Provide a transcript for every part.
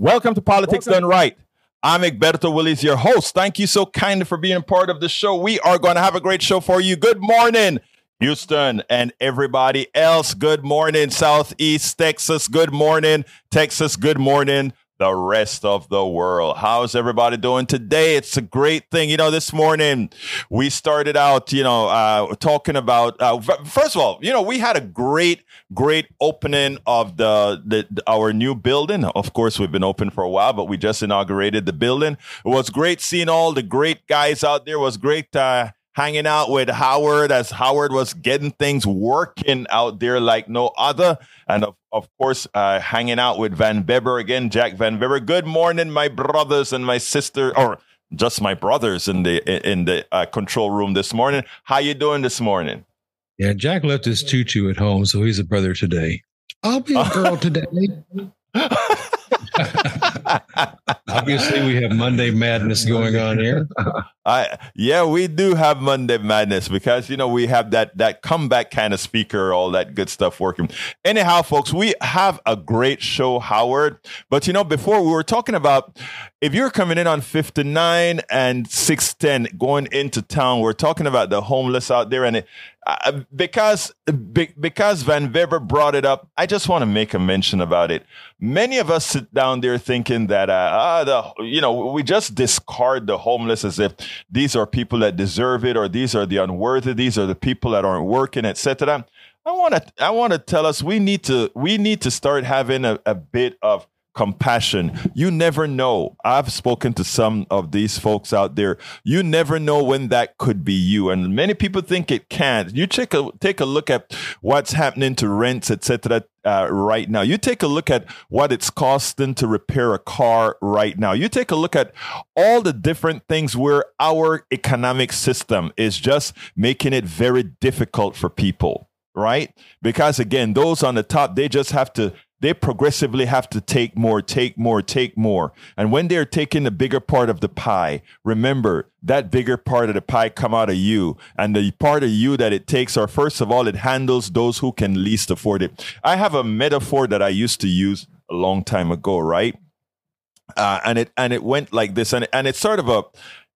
Welcome to Politics Welcome. Done Right. I'm Egberto Willis, your host. Thank you so kindly for being a part of the show. We are going to have a great show for you. Good morning, Houston, and everybody else. Good morning, Southeast Texas. Good morning, Texas. Good morning, the rest of the world. How's everybody doing today? It's a great thing. You know, this morning we started out, you know, uh, talking about, uh, first of all, you know, we had a great, great opening of the, the, our new building. Of course, we've been open for a while, but we just inaugurated the building. It was great seeing all the great guys out there. It was great, uh, hanging out with Howard as Howard was getting things working out there like no other. And of, of course, uh, hanging out with Van Weber again, Jack Van Weber. Good morning, my brothers and my sister, or just my brothers in the in the uh, control room this morning. How you doing this morning? Yeah, Jack left his tutu at home, so he's a brother today. I'll be a girl today. Obviously, we have Monday madness going on here. I yeah, we do have Monday madness because you know we have that that comeback kind of speaker, all that good stuff working. Anyhow, folks, we have a great show, Howard. But you know, before we were talking about if you're coming in on 59 and 610 going into town, we're talking about the homeless out there, and it, uh, because because Van Weber brought it up, I just want to make a mention about it. Many of us sit down there thinking that uh, ah, the you know we just discard the homeless as if these are people that deserve it or these are the unworthy these are the people that aren't working etc i want to i want to tell us we need to we need to start having a, a bit of compassion. You never know. I've spoken to some of these folks out there. You never know when that could be you, and many people think it can't. You take a take a look at what's happening to rents, etc. Uh, right now, you take a look at what it's costing to repair a car right now. You take a look at all the different things where our economic system is just making it very difficult for people right? Because again, those on the top, they just have to they progressively have to take more, take more, take more. And when they're taking the bigger part of the pie, remember that bigger part of the pie come out of you. And the part of you that it takes are, first of all, it handles those who can least afford it. I have a metaphor that I used to use a long time ago, right? Uh, and it and it went like this, and and it's sort of a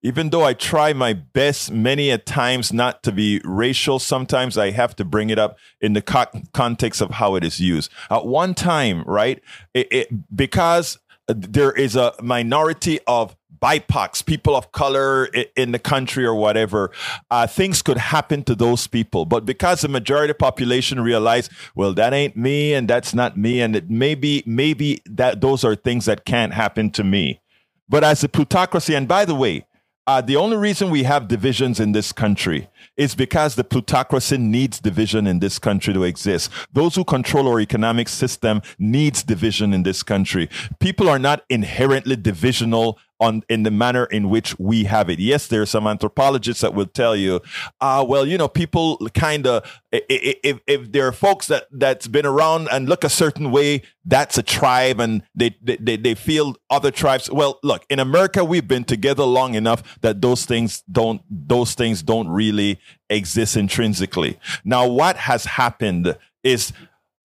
even though I try my best many a times not to be racial, sometimes I have to bring it up in the co- context of how it is used. At one time, right, it, it, because there is a minority of BIPOCs, people of color in the country or whatever, uh, things could happen to those people. But because the majority of the population realize, well, that ain't me and that's not me, and maybe maybe that those are things that can't happen to me. But as a plutocracy, and by the way, uh, the only reason we have divisions in this country is because the plutocracy needs division in this country to exist. Those who control our economic system needs division in this country. People are not inherently divisional on in the manner in which we have it. Yes, there are some anthropologists that will tell you, uh, well, you know, people kind of if if there are folks that that's been around and look a certain way, that's a tribe, and they they they feel other tribes. Well, look, in America, we've been together long enough that those things don't those things don't really exist intrinsically. Now, what has happened is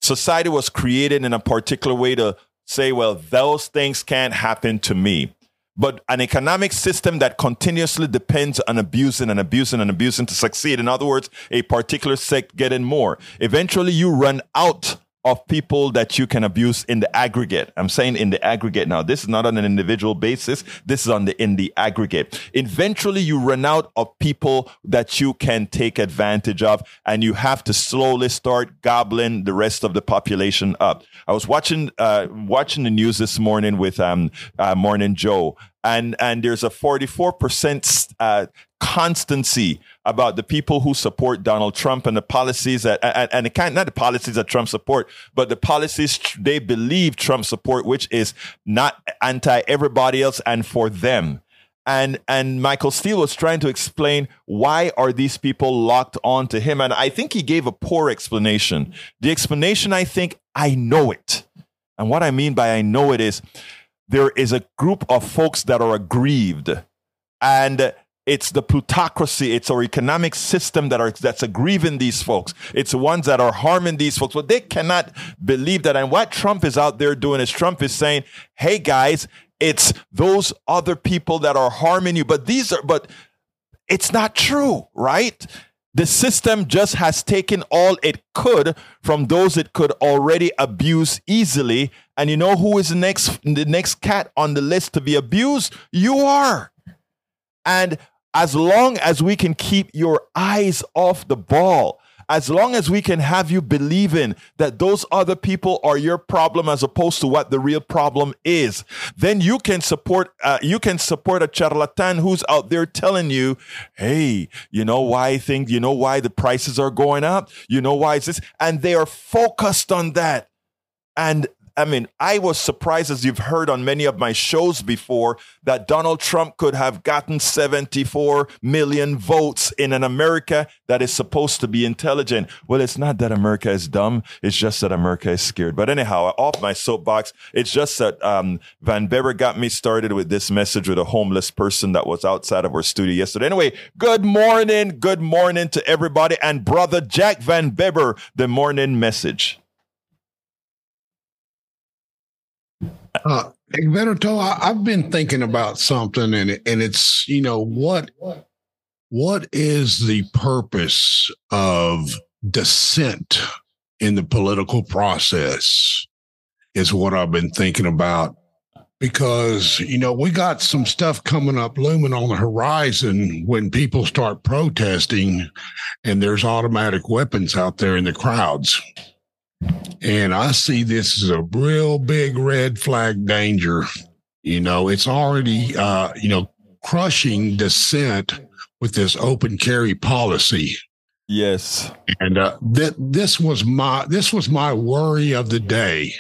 society was created in a particular way to say, well, those things can't happen to me. But an economic system that continuously depends on abusing and abusing and abusing to succeed. In other words, a particular sect getting more. Eventually, you run out of people that you can abuse in the aggregate. I'm saying in the aggregate now. This is not on an individual basis. This is on the in the aggregate. Eventually you run out of people that you can take advantage of and you have to slowly start gobbling the rest of the population up. I was watching uh, watching the news this morning with um, uh, Morning Joe and and there's a 44% uh, constancy about the people who support Donald Trump and the policies that, and, and the kind, not the policies that Trump support, but the policies they believe Trump support, which is not anti everybody else and for them. And, and Michael Steele was trying to explain why are these people locked on to him. And I think he gave a poor explanation. The explanation, I think, I know it. And what I mean by I know it is there is a group of folks that are aggrieved and it's the plutocracy, it's our economic system that are that's aggrieving these folks. It's the ones that are harming these folks. But they cannot believe that. And what Trump is out there doing is Trump is saying, "Hey guys, it's those other people that are harming you." But these are, but it's not true, right? The system just has taken all it could from those it could already abuse easily. And you know who is the next the next cat on the list to be abused? You are. And as long as we can keep your eyes off the ball, as long as we can have you believing that those other people are your problem as opposed to what the real problem is, then you can support uh, you can support a charlatan who's out there telling you, "Hey, you know why things, you know why the prices are going up, you know why is this," and they are focused on that. And I mean, I was surprised, as you've heard on many of my shows before, that Donald Trump could have gotten 74 million votes in an America that is supposed to be intelligent. Well, it's not that America is dumb. It's just that America is scared. But anyhow, off my soapbox, it's just that um, Van Bever got me started with this message with a homeless person that was outside of our studio yesterday. Anyway, good morning. Good morning to everybody. And brother Jack Van Bever, the morning message. Uh, Egberto, I, I've been thinking about something, and and it's you know what what is the purpose of dissent in the political process is what I've been thinking about. Because you know we got some stuff coming up looming on the horizon when people start protesting and there's automatic weapons out there in the crowds and I see this as a real big red flag danger. You know, it's already, uh, you know, crushing dissent with this open carry policy. Yes. And uh, that this was my this was my worry of the day.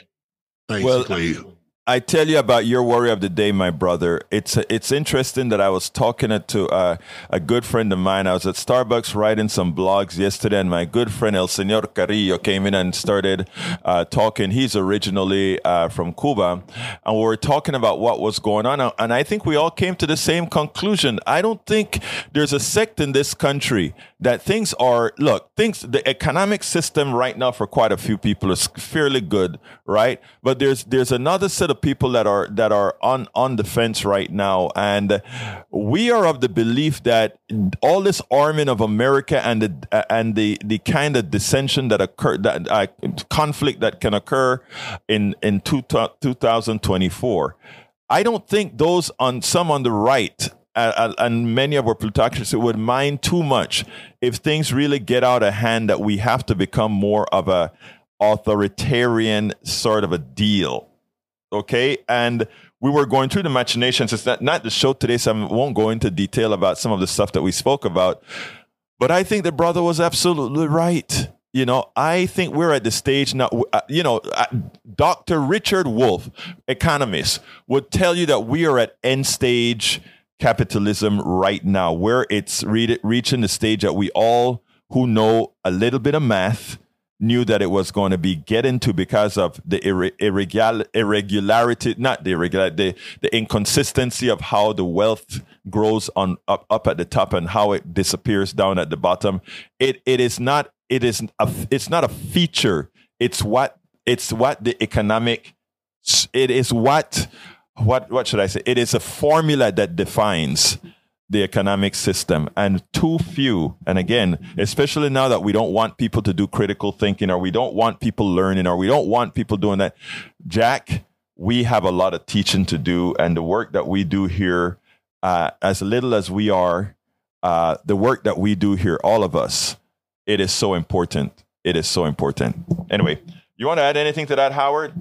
Basically. Well, I tell you about your worry of the day, my brother. It's it's interesting that I was talking to uh, a good friend of mine. I was at Starbucks writing some blogs yesterday, and my good friend El Señor Carrillo came in and started uh, talking. He's originally uh, from Cuba, and we were talking about what was going on. And I think we all came to the same conclusion. I don't think there's a sect in this country that things are look things the economic system right now for quite a few people is fairly good, right? But there's there's another set of people that are that are on on the fence right now, and we are of the belief that all this arming of America and the and the the kind of dissension that occur that uh, conflict that can occur in in two, 2024. I don't think those on some on the right uh, and many of our plutocracy would mind too much if things really get out of hand that we have to become more of a authoritarian sort of a deal Okay. And we were going through the machinations. It's not, not the show today, so I won't go into detail about some of the stuff that we spoke about. But I think the brother was absolutely right. You know, I think we're at the stage now. Uh, you know, uh, Dr. Richard Wolff, economist, would tell you that we are at end stage capitalism right now, where it's re- reaching the stage that we all who know a little bit of math knew that it was going to be get into because of the irregular, irregularity, not the irregular, the, the inconsistency of how the wealth grows on up, up at the top and how it disappears down at the bottom. It it is not it is a, it's not a feature. It's what it's what the economic it is what what what should I say? It is a formula that defines the economic system and too few. And again especially now that we don't want people to do critical thinking or we don't want people learning or we don't want people doing that. Jack we have a lot of teaching to do and the work that we do here uh, as little as we are uh, the work that we do here all of us it is so important. It is so important. Anyway you want to add anything to that howard?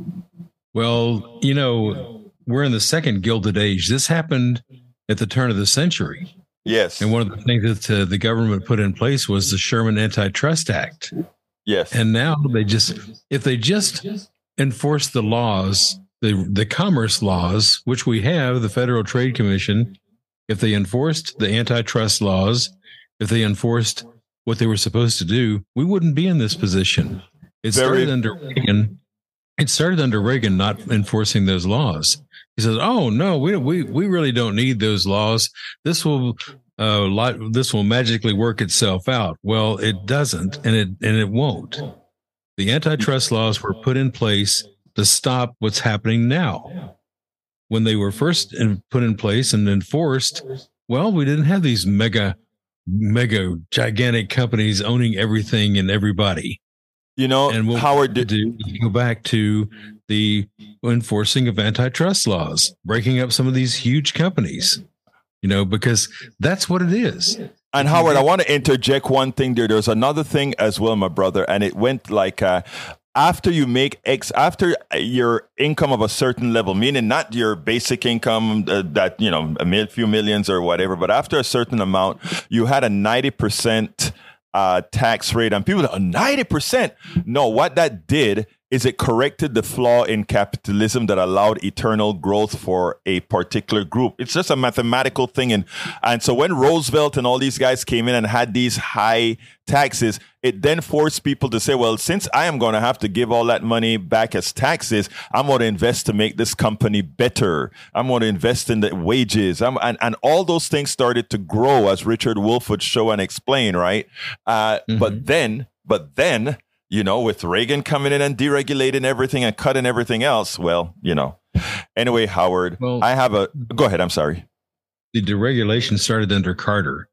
Well you know we're in the second gilded age. This happened at the turn of the century. Yes. And one of the things that uh, the government put in place was the Sherman Antitrust Act. Yes. And now they just, if they just enforce the laws, the, the commerce laws, which we have, the Federal Trade Commission, if they enforced the antitrust laws, if they enforced what they were supposed to do, we wouldn't be in this position. It Very, started under Reagan. It started under Reagan not enforcing those laws. He says, "Oh no, we we we really don't need those laws. This will uh, lot, this will magically work itself out. Well, it doesn't, and it and it won't. The antitrust laws were put in place to stop what's happening now. When they were first in, put in place and enforced, well, we didn't have these mega, mega, gigantic companies owning everything and everybody. You know, And what Howard did. do go back to the enforcing of antitrust laws, breaking up some of these huge companies. You know, because that's what it is. And Howard, I want to interject one thing there. There's another thing as well, my brother, and it went like uh, after you make X, after your income of a certain level, meaning not your basic income uh, that you know a few millions or whatever, but after a certain amount, you had a ninety percent uh, tax rate, and people are ninety percent. No, what that did is it corrected the flaw in capitalism that allowed eternal growth for a particular group. It's just a mathematical thing, and and so when Roosevelt and all these guys came in and had these high taxes, it then forced people to say, well, since I am going to have to give all that money back as taxes, I'm going to invest to make this company better. I'm going to invest in the wages. I'm, and, and all those things started to grow as Richard Wolff would show and explain, right? Uh, But then, but then, you know, with Reagan coming in and deregulating everything and cutting everything else, well, you know. Anyway, Howard, Well- I have a. Go ahead. I'm sorry. The deregulation started under Carter.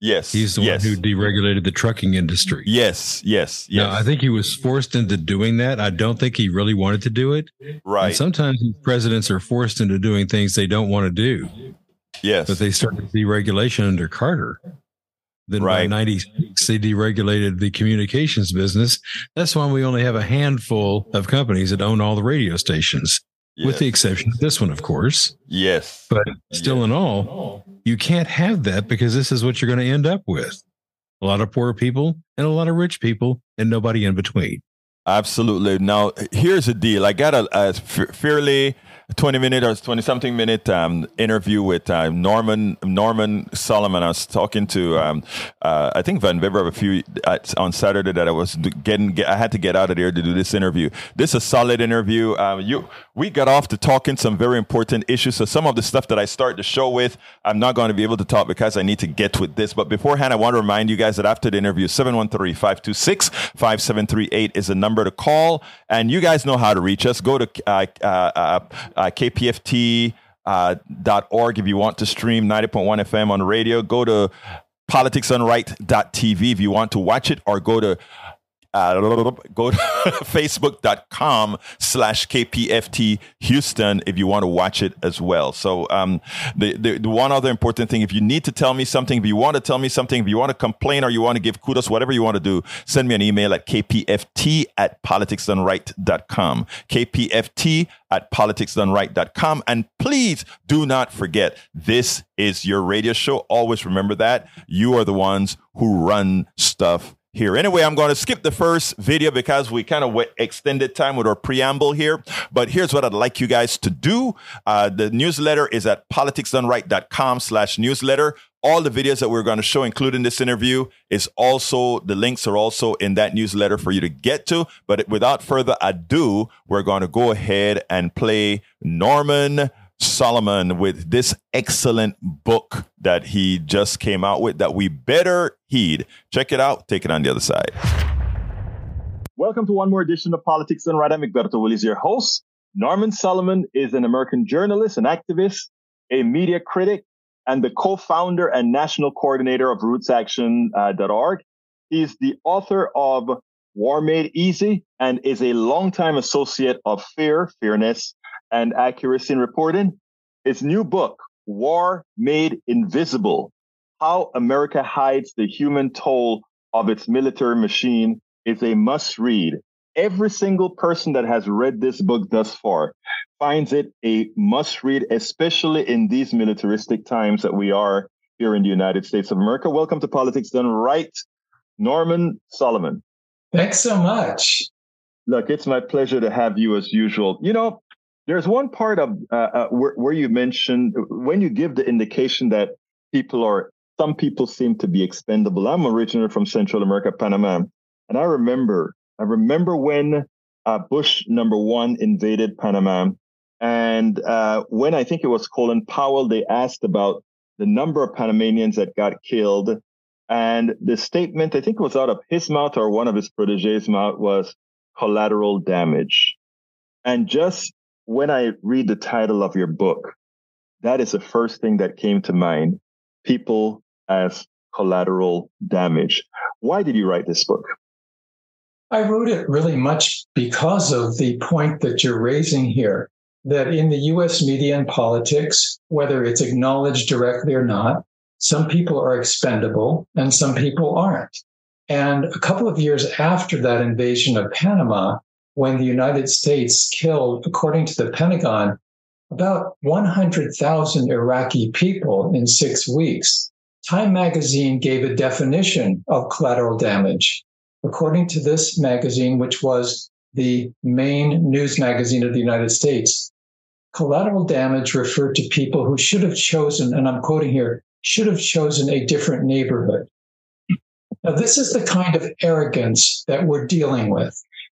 Yes. He's the yes. one who deregulated the trucking industry. Yes. Yes. Yes. Now, I think he was forced into doing that. I don't think he really wanted to do it. And right. sometimes these presidents are forced into doing things they don't want to do. yes. But they started deregulation under Carter. Then by Right. 96, they deregulated the communications business. That's why we only have a handful of companies that own all the radio stations, with the exception of this one, of course. yes. But still, in all, you can't have that because this is what you're going to end up with a lot of poor people and a lot of rich people and nobody in between. Absolutely. Now, here's the deal. I got a uh, fairly 20 minute or 20 something minute um, interview with uh, Norman Norman Solomon. I was talking to, um, uh, I think Van Weber a few uh, on Saturday that I was getting, get, I had to get out of there to do this interview. This is a solid interview. Um, you, we got off to talking some very important issues. So some of the stuff that I start the show with, I'm not going to be able to talk because I need to get with this. But beforehand, I want to remind you guys that after the interview, 713-526-5738 is the number to call. And you guys know how to reach us. Go to uh, uh, uh, if you want to stream 90.1 FM on radio. Go to politicsonright.tv if you want to watch it, or go to uh, go to facebook.com slash kpft houston if you want to watch it as well. So um, the, the, the one other important thing if you need to tell me something if you want to tell me something if you want to complain or you want to give kudos whatever you want to do send me an email at kpft at politicsdoneright.com kpft at politicsdoneright.com and please do not forget this is your radio show. Always remember that you are the ones who run stuff here. Anyway, I'm going to skip the first video because we kind of extended time with our preamble here. But here's what I'd like you guys to do. Uh, the newsletter is at politicsdoneright.com slash newsletter. All the videos that we're going to show, including this interview, is also, the links are also in that newsletter for you to get to. But without further ado, we're going to go ahead and play Norman Solomon with this excellent book that he just came out with that we better heed. Check it out. Take it on the other side. Welcome to one more edition of Politics Done Right. I'm Egberto Willis, your host. Norman Solomon is an American journalist, an activist, a media critic, and the co-founder and national coordinator of RootsAction.org. He's the author of War Made Easy and is a longtime associate of FAIR, Fairness, and Accuracy in Reporting. His new book, War Made Invisible, How America Hides the Human Toll of Its Military Machine is a must read. Every single person that has read this book thus far finds it a must read, especially in these militaristic times that we are here in the United States of America. Welcome to Politics Done Right, Norman Solomon. Thanks so much. Look, it's my pleasure to have you as usual. You know, there's one part of uh, uh, where, where you mentioned when you give the indication that people are, some people seem to be expendable. I'm originally from Central America, Panama. And I remember, I remember when uh, Bush number one invaded Panama. And uh, when I think it was Colin Powell, they asked about the number of Panamanians that got killed. And the statement, I think it was out of his mouth or one of his proteges' mouth, was collateral damage. And just when I read the title of your book, that is the first thing that came to mind people as collateral damage. Why did you write this book? I wrote it really much because of the point that you're raising here that in the US media and politics, whether it's acknowledged directly or not, some people are expendable and some people aren't. And a couple of years after that invasion of Panama, when the United States killed, according to the Pentagon, about 100,000 Iraqi people in six weeks, Time magazine gave a definition of collateral damage. According to this magazine, which was the main news magazine of the United States, collateral damage referred to people who should have chosen, and I'm quoting here, should have chosen a different neighborhood. Now, this is the kind of arrogance that we're dealing with.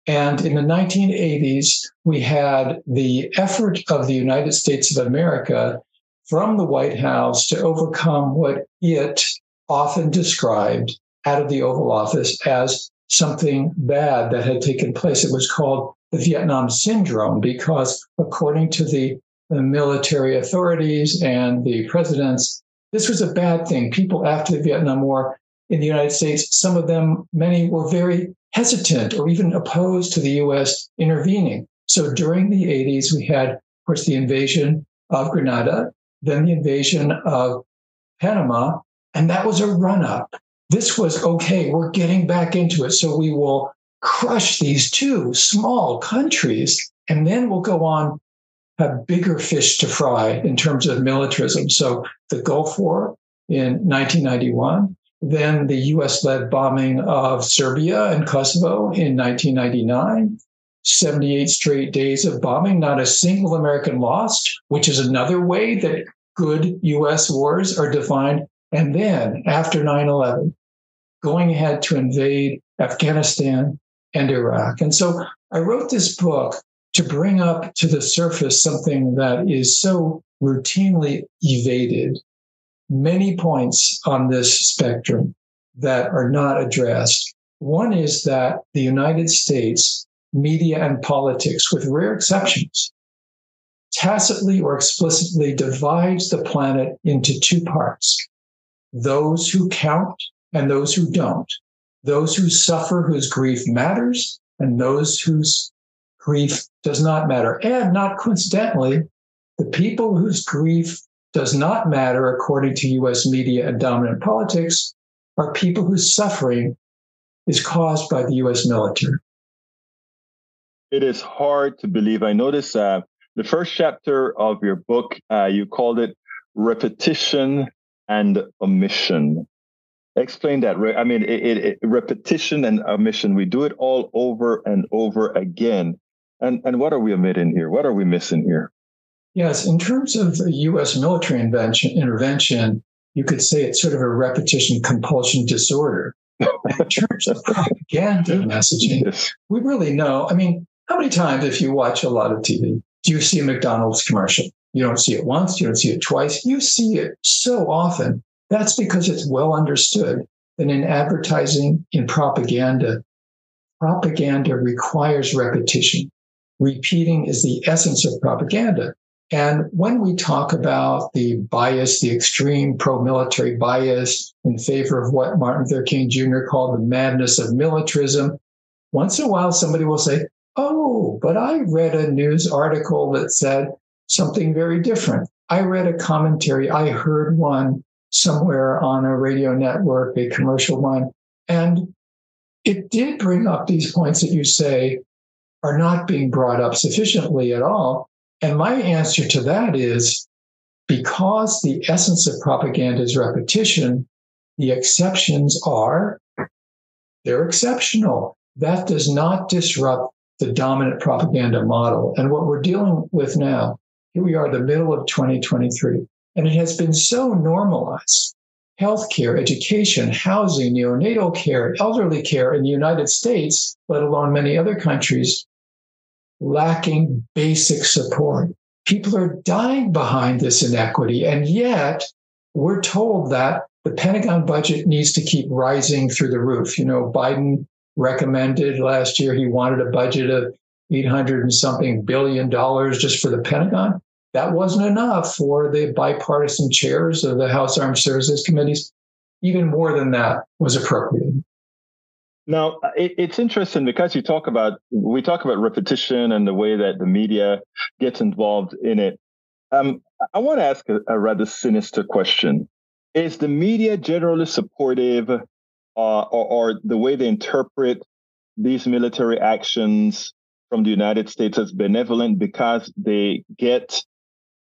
And in the 1980s, we had the effort of the United States of America from the White House to overcome what it often described out of the Oval Office as something bad that had taken place. It was called the Vietnam Syndrome because, according to the, the military authorities and the presidents, this was a bad thing. People after the Vietnam War in the United States, some of them, many were very hesitant or even opposed to the US intervening. So during the 80s, we had, of course, the invasion of Grenada, then the invasion of Panama, and that was a run up. This was okay, we're getting back into it. So we will crush these two small countries, and then we'll go on have bigger fish to fry in terms of militarism. So the Gulf War in 1991, then the US led bombing of Serbia and Kosovo in 1999, 78 straight days of bombing, not a single American lost, which is another way that good US wars are defined. And then after 9 11, going ahead to invade Afghanistan and Iraq. And so I wrote this book to bring up to the surface something that is so routinely evaded many points on this spectrum that are not addressed. One is that the United States media and politics, with rare exceptions, tacitly or explicitly divides the planet into two parts those who count and those who don't, those who suffer, whose grief matters, and those whose grief does not matter. And not coincidentally, the people whose grief does not matter, according to US media and dominant politics, are people whose suffering is caused by the US military. It is hard to believe. I noticed uh, the first chapter of your book, uh, you called it Repetition and Omission. Explain that. I mean, it, it, it, repetition and omission, we do it all over and over again. And, and what are we omitting here? What are we missing here? Yes, in terms of U.S. military intervention, you could say it's sort of a repetition compulsion disorder. in terms of propaganda messaging, yes. we really know. I mean, how many times, if you watch a lot of TV, do you see a McDonald's commercial? You don't see it once, you don't see it twice. You see it so often. That's because it's well understood that in advertising, in propaganda, propaganda requires repetition. Repeating is the essence of propaganda. And when we talk about the bias, the extreme pro military bias in favor of what Martin Luther King Jr. called the madness of militarism, once in a while somebody will say, Oh, but I read a news article that said something very different. I read a commentary, I heard one somewhere on a radio network, a commercial one, and it did bring up these points that you say are not being brought up sufficiently at all. And my answer to that is because the essence of propaganda is repetition, the exceptions are they're exceptional. That does not disrupt the dominant propaganda model. And what we're dealing with now, here we are, the middle of 2023, and it has been so normalized. Healthcare, education, housing, neonatal care, elderly care in the United States, let alone many other countries, lacking basic support. People are dying behind this inequity. And yet, we're told that the Pentagon budget needs to keep rising through the roof. You know, Biden recommended last year he wanted a budget of 800 and something billion dollars just for the Pentagon. That wasn't enough for the bipartisan chairs of the House Armed Services Committees. Even more than that was appropriated. Now, it, it's interesting because you talk about, we talk about repetition and the way that the media gets involved in it. Um, I want to ask a, a, rather sinister question. Is the media generally supportive uh, or, or the way they interpret these military actions from the United States as benevolent because they get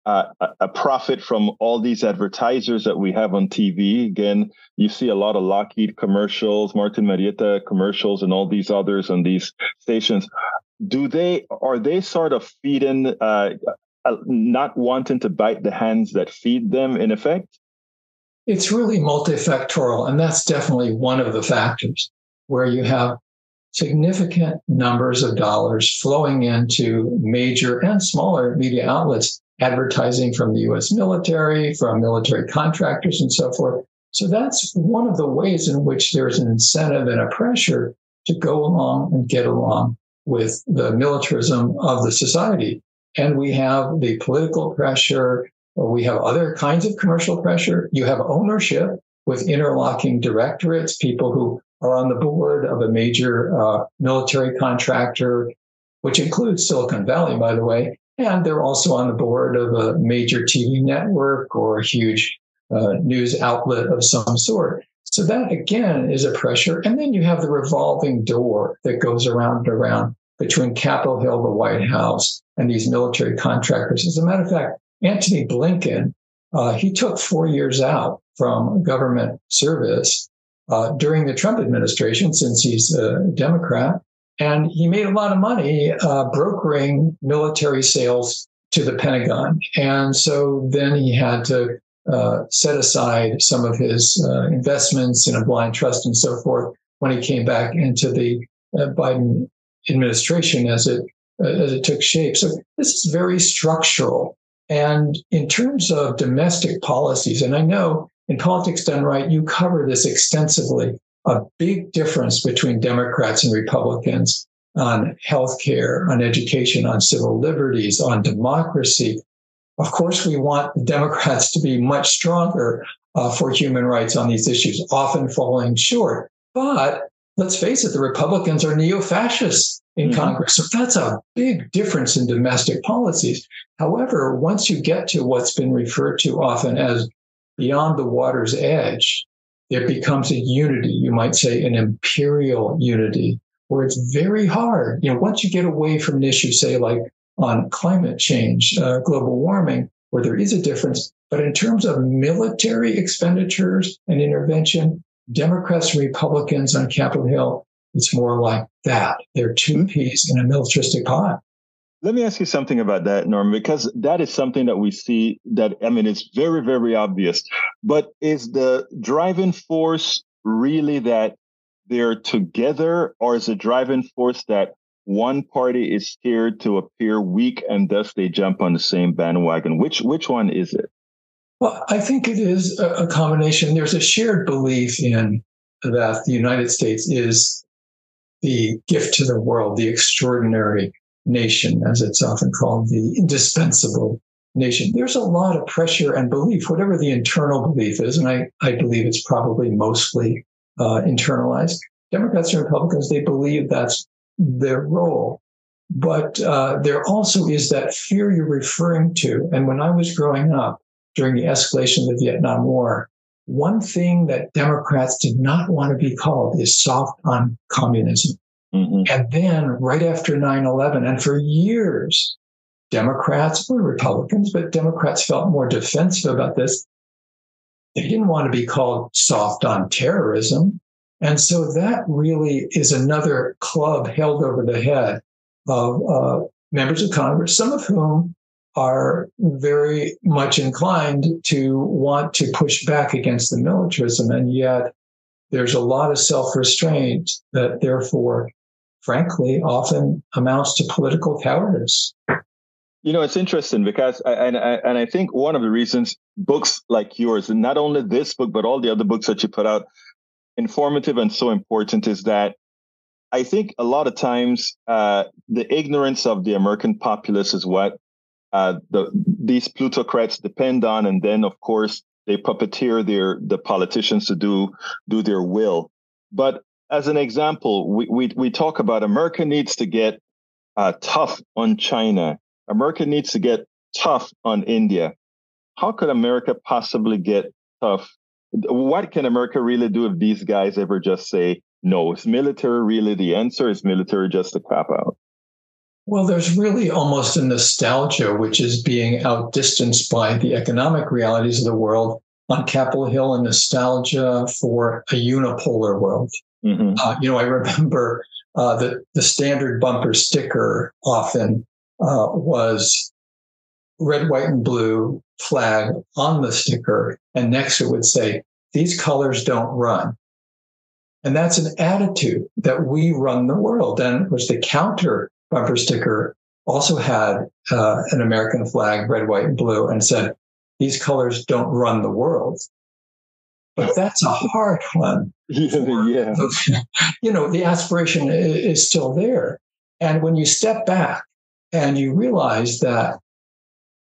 uh, a profit from all these advertisers that we have on TV. Again, you see a lot of Lockheed commercials, Martin Marietta commercials, and all these others on these stations. Do they are they sort of feeding, uh, uh, not wanting to bite the hands that feed them? In effect, it's really multifactorial, and that's definitely one of the factors where you have significant numbers of dollars flowing into major and smaller media outlets advertising from the US military, from military contractors, and so forth. So that's one of the ways in which there's an incentive and a pressure to go along and get along with the militarism of the society. And we have the political pressure, we have other kinds of commercial pressure. You have ownership with interlocking directorates, people who are on the board of a major uh, military contractor, which includes Silicon Valley, by the way, and they're also on the board of a major TV network or a huge uh, news outlet of some sort. So that again is a pressure. And then you have the revolving door that goes around and around between Capitol Hill, the White House, and these military contractors. As a matter of fact, Antony Blinken, uh, he took four years out from government service uh, during the Trump administration, since he's a Democrat. And he made a lot of money uh, brokering military sales to the Pentagon. And so then he had to uh, set aside some of his uh, investments in a blind trust and so forth when he came back into the uh, Biden administration as it uh, as it took shape. So this is very structural. And in terms of domestic policies, and I know in politics done right, you cover this extensively a big difference between Democrats and Republicans on healthcare, on education, on civil liberties, on democracy. Of course, we want the Democrats to be much stronger uh, for human rights on these issues, often falling short. But let's face it, the Republicans are neo fascists in mm-hmm. Congress. So that's a big difference in domestic policies. However, once you get to what's been referred to often as beyond the water's edge, there becomes a unity, you might say an imperial unity, where it's very hard. You know, once you get away from an issue, say like on climate change, uh, global warming, where there is a difference, but in terms of military expenditures and intervention, Democrats and Republicans on Capitol Hill, it's more like that. They're two mm-hmm. peas in a militaristic pot. Let me ask you something about that, Norm, because that is something that we see that, I mean, it's very, very obvious. But is the driving force really that they're together, or is the driving force that one party is scared to appear weak and thus they jump on the same bandwagon? Which which one is it? Well, I think it is a combination. There's a shared belief in that the United States is the gift to the world, the extraordinary nation, as it's often called, the indispensable nation. There's a lot of pressure and belief, whatever the internal belief is, and I, I believe it's probably mostly uh, internalized. Democrats and Republicans, they believe that's their role. But uh, there also is that fear you're referring to. And when I was growing up during the escalation of the Vietnam War, one thing that Democrats did not want to be called is soft on communism. Mm-hmm. And then right after 9 11, and for years, Democrats were Republicans, but Democrats felt more defensive about this. They didn't want to be called soft on terrorism. And so that really is another club held over the head of uh, members of Congress, some of whom are very much inclined to want to push back against the militarism. And yet there's a lot of self restraint that therefore frankly, often amounts to political cowardice. You know, it's interesting because, I, and, I, and I think one of the reasons books like yours, and not only this book, but all the other books that you put out, informative and so important is that I think a lot of times uh, the ignorance of the American populace is what uh, the, these plutocrats depend on, and then of course they puppeteer their the politicians to do do their will. But as an example, we we, we talk about America needs to get uh, tough on China. America needs to get tough on India. How could America possibly get tough? What can America really do if these guys ever just say, no, is military really the answer? Is military just a cop out? Well, there's really almost a nostalgia which is being outdistanced by the economic realities of the world on Capitol Hill, and nostalgia for a unipolar world. Mm-hmm. Uh, you know, I remember uh, the the standard bumper sticker often uh, was red, white, and blue flag on the sticker, and next it would say, "These colors don't run." And that's an attitude that we run the world. And of course, the counter bumper sticker also had uh, an American flag, red, white, and blue, and said, These colors don't run the world. But that's a hard one. Yeah, yeah. you know, the aspiration is still there. And when you step back and you realize that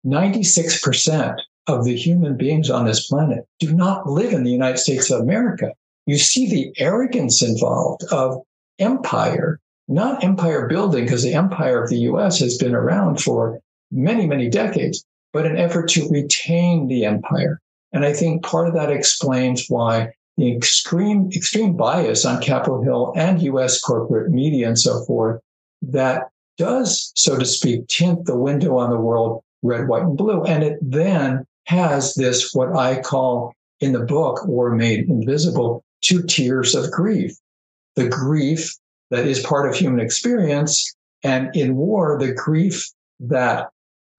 96% of the human beings on this planet do not live in the United States of America you see the arrogance involved of empire, not empire building, because the empire of the US has been around for many, many decades, but an effort to retain the empire. And I think part of that explains why the extreme, extreme bias on Capitol Hill and US corporate media and so forth that does, so to speak, tint the window on the world red, white, and blue. And it then has this, what I call in the book, War Made Invisible, two tiers of grief the grief that is part of human experience, and in war, the grief that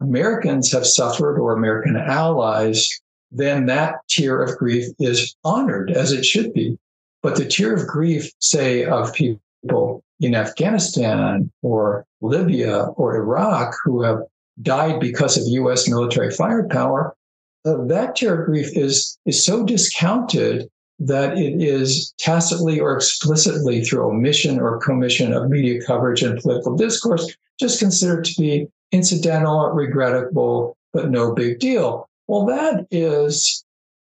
Americans have suffered or American allies, then that tier of grief is honored as it should be. But the tier of grief, say, of people in Afghanistan or Libya or Iraq who have died because of US military firepower, uh, that tier of grief is, is so discounted that it is tacitly or explicitly through omission or commission of media coverage and political discourse just considered to be incidental, regrettable, but no big deal. Well, that is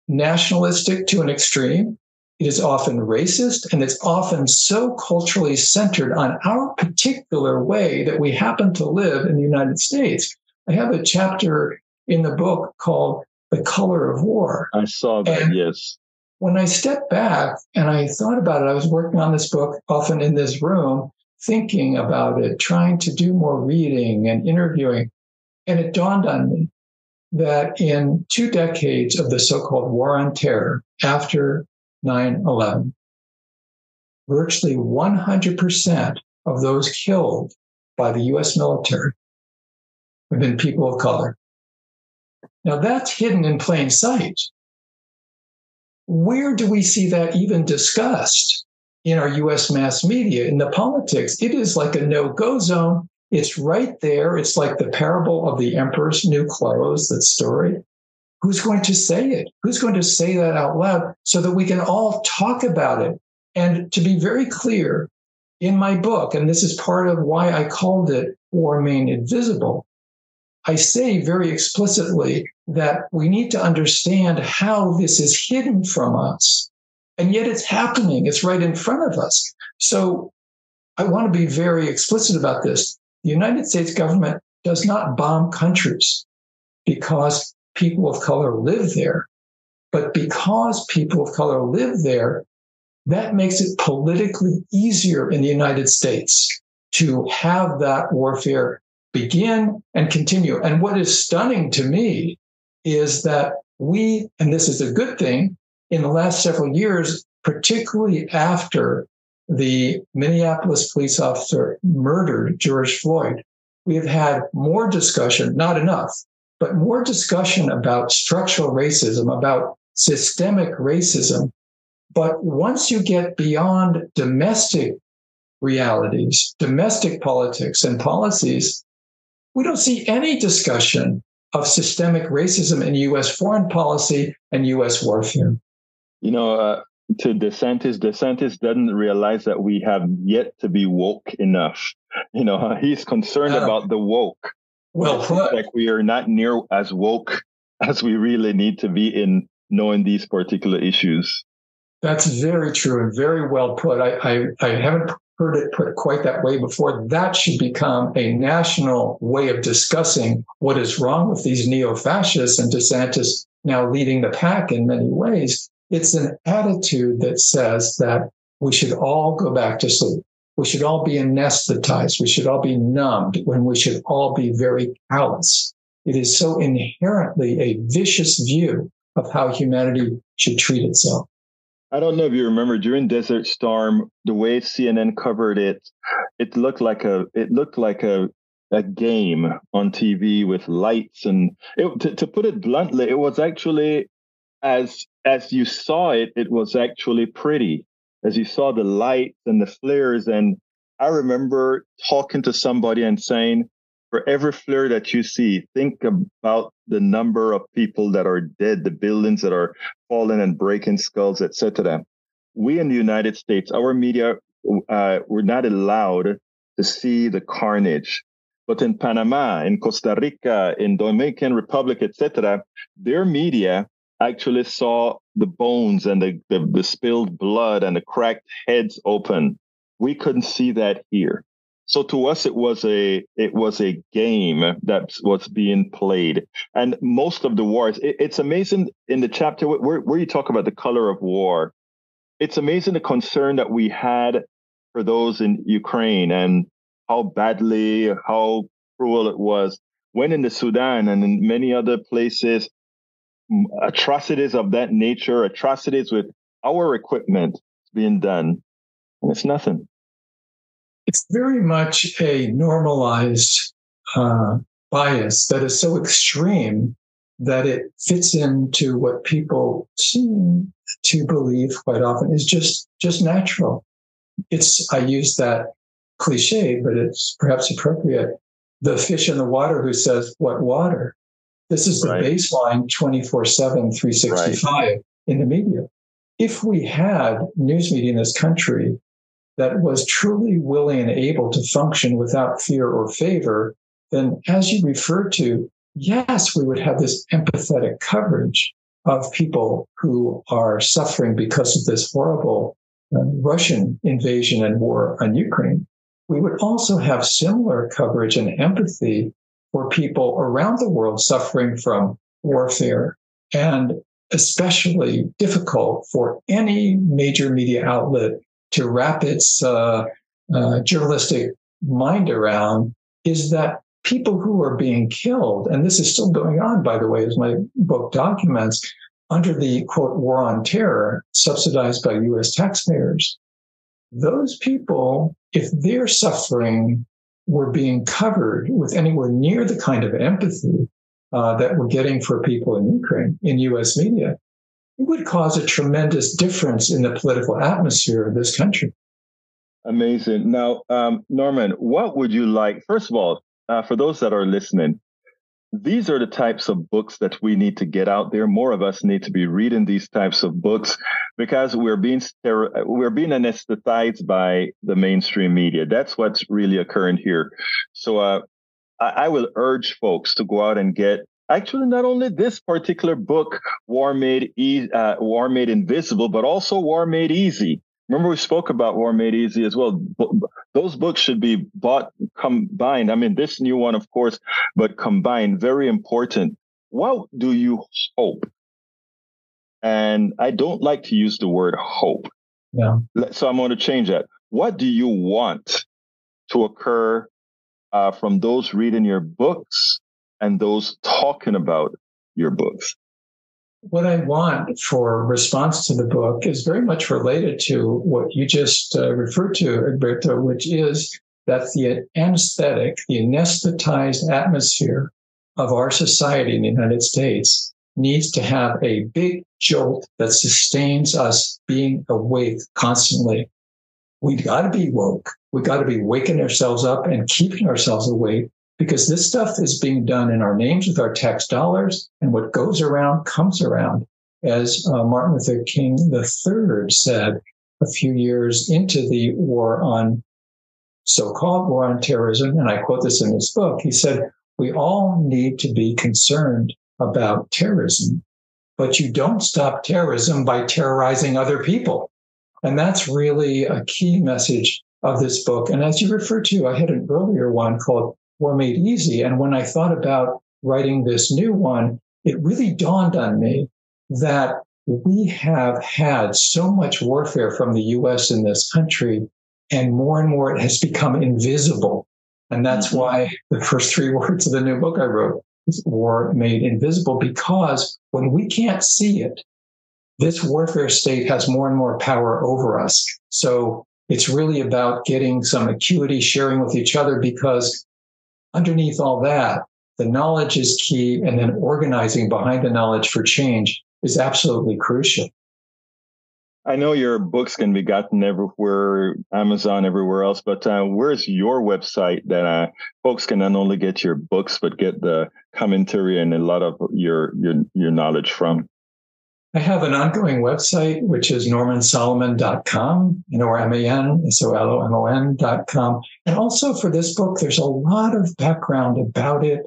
nationalistic to an extreme. It is often racist and it's often so culturally centered on our particular way that we happen to live in the United States. I have a chapter in the book called The Color of War. I saw that, and yes when I stepped back and I thought about it, I was working on this book often in this room, thinking about it, trying to do more reading and interviewing. And it dawned on me that in two decades of the so called war on terror after 9 11, virtually 100% of those killed by the US military have been people of color. Now that's hidden in plain sight where do we see that even discussed in our US mass media, in the politics? It is like a no go zone. It's right there. It's like the parable of the emperor's new clothes, that story. Who's going to say it? Who's going to say that out loud so that we can all talk about it? And to be very clear, in my book, and this is part of why I called it War Made Invisible, I say very explicitly that we need to understand how this is hidden from us. And yet it's happening, it's right in front of us. So I want to be very explicit about this. The United States government does not bomb countries because people of color live there. But because people of color live there, that makes it politically easier in the United States to have that warfare begin and continue. And what is stunning to me is that we, and this is a good thing, in the last several years, particularly after the Minneapolis police officer murdered George Floyd, we have had more discussion, not enough, but more discussion about structural racism, about systemic racism. But once you get beyond domestic realities, domestic politics and policies, We don't see any discussion of systemic racism in US foreign policy and US warfare. You know, uh, to DeSantis, DeSantis doesn't realize that we have yet to be woke enough. You know, he's concerned about the woke. Well, put. like we are not near as woke as we really need to be in knowing these particular issues. That's very true and very well put. I, I, I haven't heard it put quite that way before. That should become a national way of discussing what is wrong with these neo fascists and DeSantis now leading the pack in many ways. It's an attitude that says that we should all go back to sleep. We should all be anesthetized. We should all be numbed when we should all be very callous. It is so inherently a vicious view of how humanity should treat itself. I don't know if you remember during Desert Storm, the way CNN covered it, it looked like a it looked like a a game on TV with lights and it, to, to put it bluntly, it was actually as as you saw it, it was actually pretty. As you saw the lights and the flares, and I remember talking to somebody and saying, for every flare that you see, think about the number of people that are dead, the buildings that are falling and breaking skulls, etc. We in the United States, our media, uh, were not allowed to see the carnage. But in Panama, in Costa Rica, in Dominican Republic, etc., their media actually saw the bones and the, the, the spilled blood and the cracked heads open. We couldn't see that here. So to us, it was a it was a game that was being played, and most of the wars. It, it's amazing in the chapter where, where you talk about the color of war. It's amazing the concern that we had for those in Ukraine and how badly, how cruel it was. When in the Sudan and in many other places, atrocities of that nature, atrocities with our equipment being done, and it's nothing. It's very much a normalized uh, bias that is so extreme that it fits into what people seem to believe quite often is just just natural. It's I use that cliche, but it's perhaps appropriate. The fish in the water who says, What water? This is the right. baseline 24 7, 365 right. in the media. If we had news media in this country that was truly willing and able to function without fear or favor, then as you referred to, yes, we would have this empathetic coverage of people who are suffering because of this horrible uh, Russian invasion and war on Ukraine. We would also have similar coverage and empathy for people around the world suffering from warfare and especially difficult for any major media outlet to wrap its uh, uh, journalistic mind around is that people who are being killed, and this is still going on, by the way, as my book documents, under the quote war on terror subsidized by US taxpayers, those people, if they're suffering were being covered with anywhere near the kind of empathy uh, that we're getting for people in Ukraine in US media, it would cause a tremendous difference in the political atmosphere of this country. Amazing. Now, um, Norman, what would you like? First of all, uh, for those that are listening, these are the types of books that we need to get out there. More of us need to be reading these types of books because we're being we're being anesthetized by the mainstream media. That's what's really occurring here. So uh, I, I will urge folks to go out and get actually not only this particular book, War Made e- uh, War Made Invisible, but also War Made Easy. Remember, we spoke about War Made Easy as well. those books should be bought combined. I mean, this new one, of course, but combined, very important. What do you hope? And I don't like to use the word hope. Yeah. So I'm going to change that. What do you want to occur uh, from those reading your books and those talking about your books? What I want for response to the book is very much related to what you just uh, referred to, Egberto, which is that the anesthetic, the anesthetized atmosphere of our society in the United States needs to have a big jolt that sustains us being awake constantly. We've got to be woke. We've got to be waking ourselves up and keeping ourselves awake because this stuff is being done in our names with our tax dollars, and what goes around comes around. As uh, Martin Luther King III said a few years into the war on so called war on terrorism, and I quote this in his book, he said, We all need to be concerned about terrorism, but you don't stop terrorism by terrorizing other people. And that's really a key message of this book. And as you referred to, I had an earlier one called War Made Easy. And when I thought about writing this new one, it really dawned on me that we have had so much warfare from the US in this country, and more and more it has become invisible. And that's mm-hmm. why the first three words of the new book I wrote is War Made Invisible, because when we can't see it, this warfare state has more and more power over us. So it's really about getting some acuity, sharing with each other, because underneath all that, the knowledge is key, and then organizing behind the knowledge for change is absolutely crucial. I know your books can be gotten everywhere, Amazon, everywhere else, but uh, where's your website that uh, folks can not only get your books but get the commentary and a lot of your your, your knowledge from? I have an ongoing website, which is normansolomon.com, you know, or M-A-N, S-O-L-O-M-O-N.com. And also for this book, there's a lot of background about it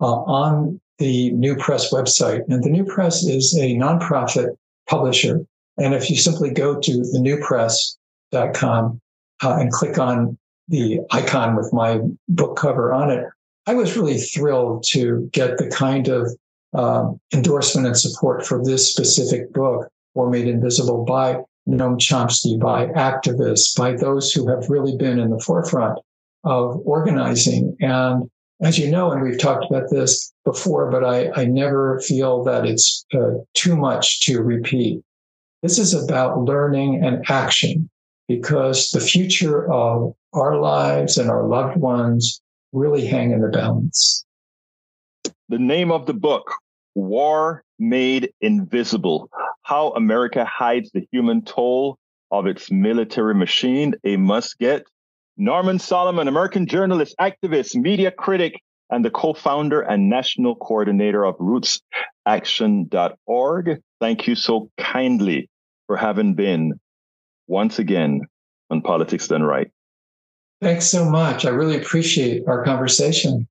uh, on the New Press website. And the New Press is a nonprofit publisher. And if you simply go to thenewpress.com uh, and click on the icon with my book cover on it, I was really thrilled to get the kind of um, endorsement and support for this specific book War Made Invisible by Noam Chomsky, by activists, by those who have really been in the forefront of organizing. And as you know, and we've talked about this before, but I, I never feel that it's uh, too much to repeat. This is about learning and action because the future of our lives and our loved ones really hang in the balance. The name of the book, War Made Invisible How America Hides the Human Toll of Its Military Machine, a must get. Norman Solomon, American journalist, activist, media critic, and the co founder and national coordinator of rootsaction.org. Thank you so kindly for having been once again on Politics Done Right. Thanks so much. I really appreciate our conversation.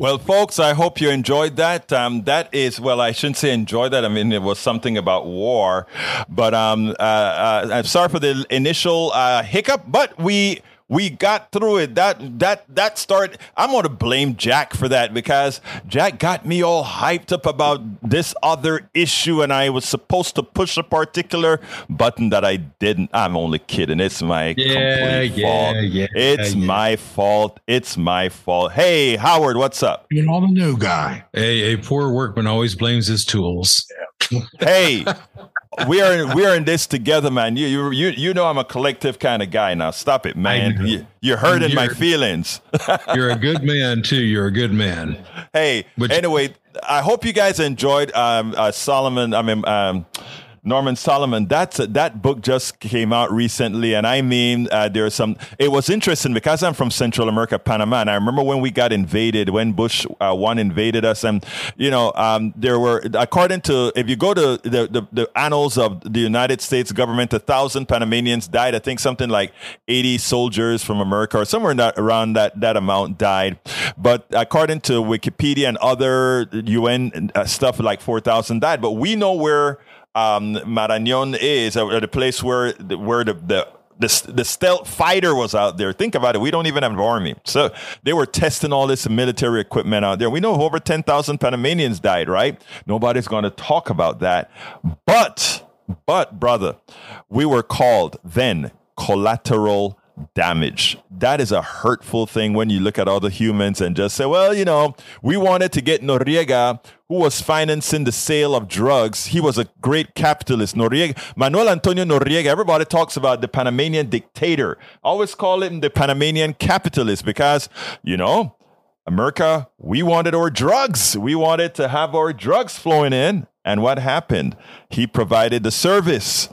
Well, folks, I hope you enjoyed that. Um, that is, well, I shouldn't say enjoy that. I mean, it was something about war, but um, uh, uh, I'm sorry for the initial uh, hiccup, but we we got through it. That that that start. I'm going to blame Jack for that because Jack got me all hyped up about this other issue, and I was supposed to push a particular button that I didn't. I'm only kidding. It's my yeah, complete yeah, fault. Yeah, it's yeah. my fault. It's my fault. Hey, Howard, what's up? You're not a new guy. A, a poor workman always blames his tools. Hey, we are in, we are in this together, man. You you you you know I'm a collective kind of guy. Now stop it, man. You, you're hurting you're, my feelings. you're a good man too. You're a good man. Hey, but anyway, I hope you guys enjoyed um, uh, Solomon. I mean. Um, Norman Solomon. That's that book just came out recently, and I mean, uh, there's some. It was interesting because I'm from Central America, Panama, and I remember when we got invaded, when Bush uh, one invaded us, and you know, um, there were according to if you go to the, the, the annals of the United States government, a thousand Panamanians died. I think something like 80 soldiers from America or somewhere that, around that that amount died. But according to Wikipedia and other UN uh, stuff, like 4,000 died. But we know where um, Marañón is, or the place where where the, the the, the stealth fighter was out there. Think about it. We don't even have an army. So they were testing all this military equipment out there. We know over 10,000 Panamanians died, right? Nobody's going to talk about that. But, but, brother, we were called then collateral damage. That is a hurtful thing when you look at other humans and just say, well, you know, we wanted to get Noriega, who was financing the sale of drugs. He was a great capitalist. Noriega, Manuel Antonio Noriega, everybody talks about the Panamanian dictator. always call him the Panamanian capitalist because, you know, America, we wanted our drugs. We wanted to have our drugs flowing in. And what happened? He provided the service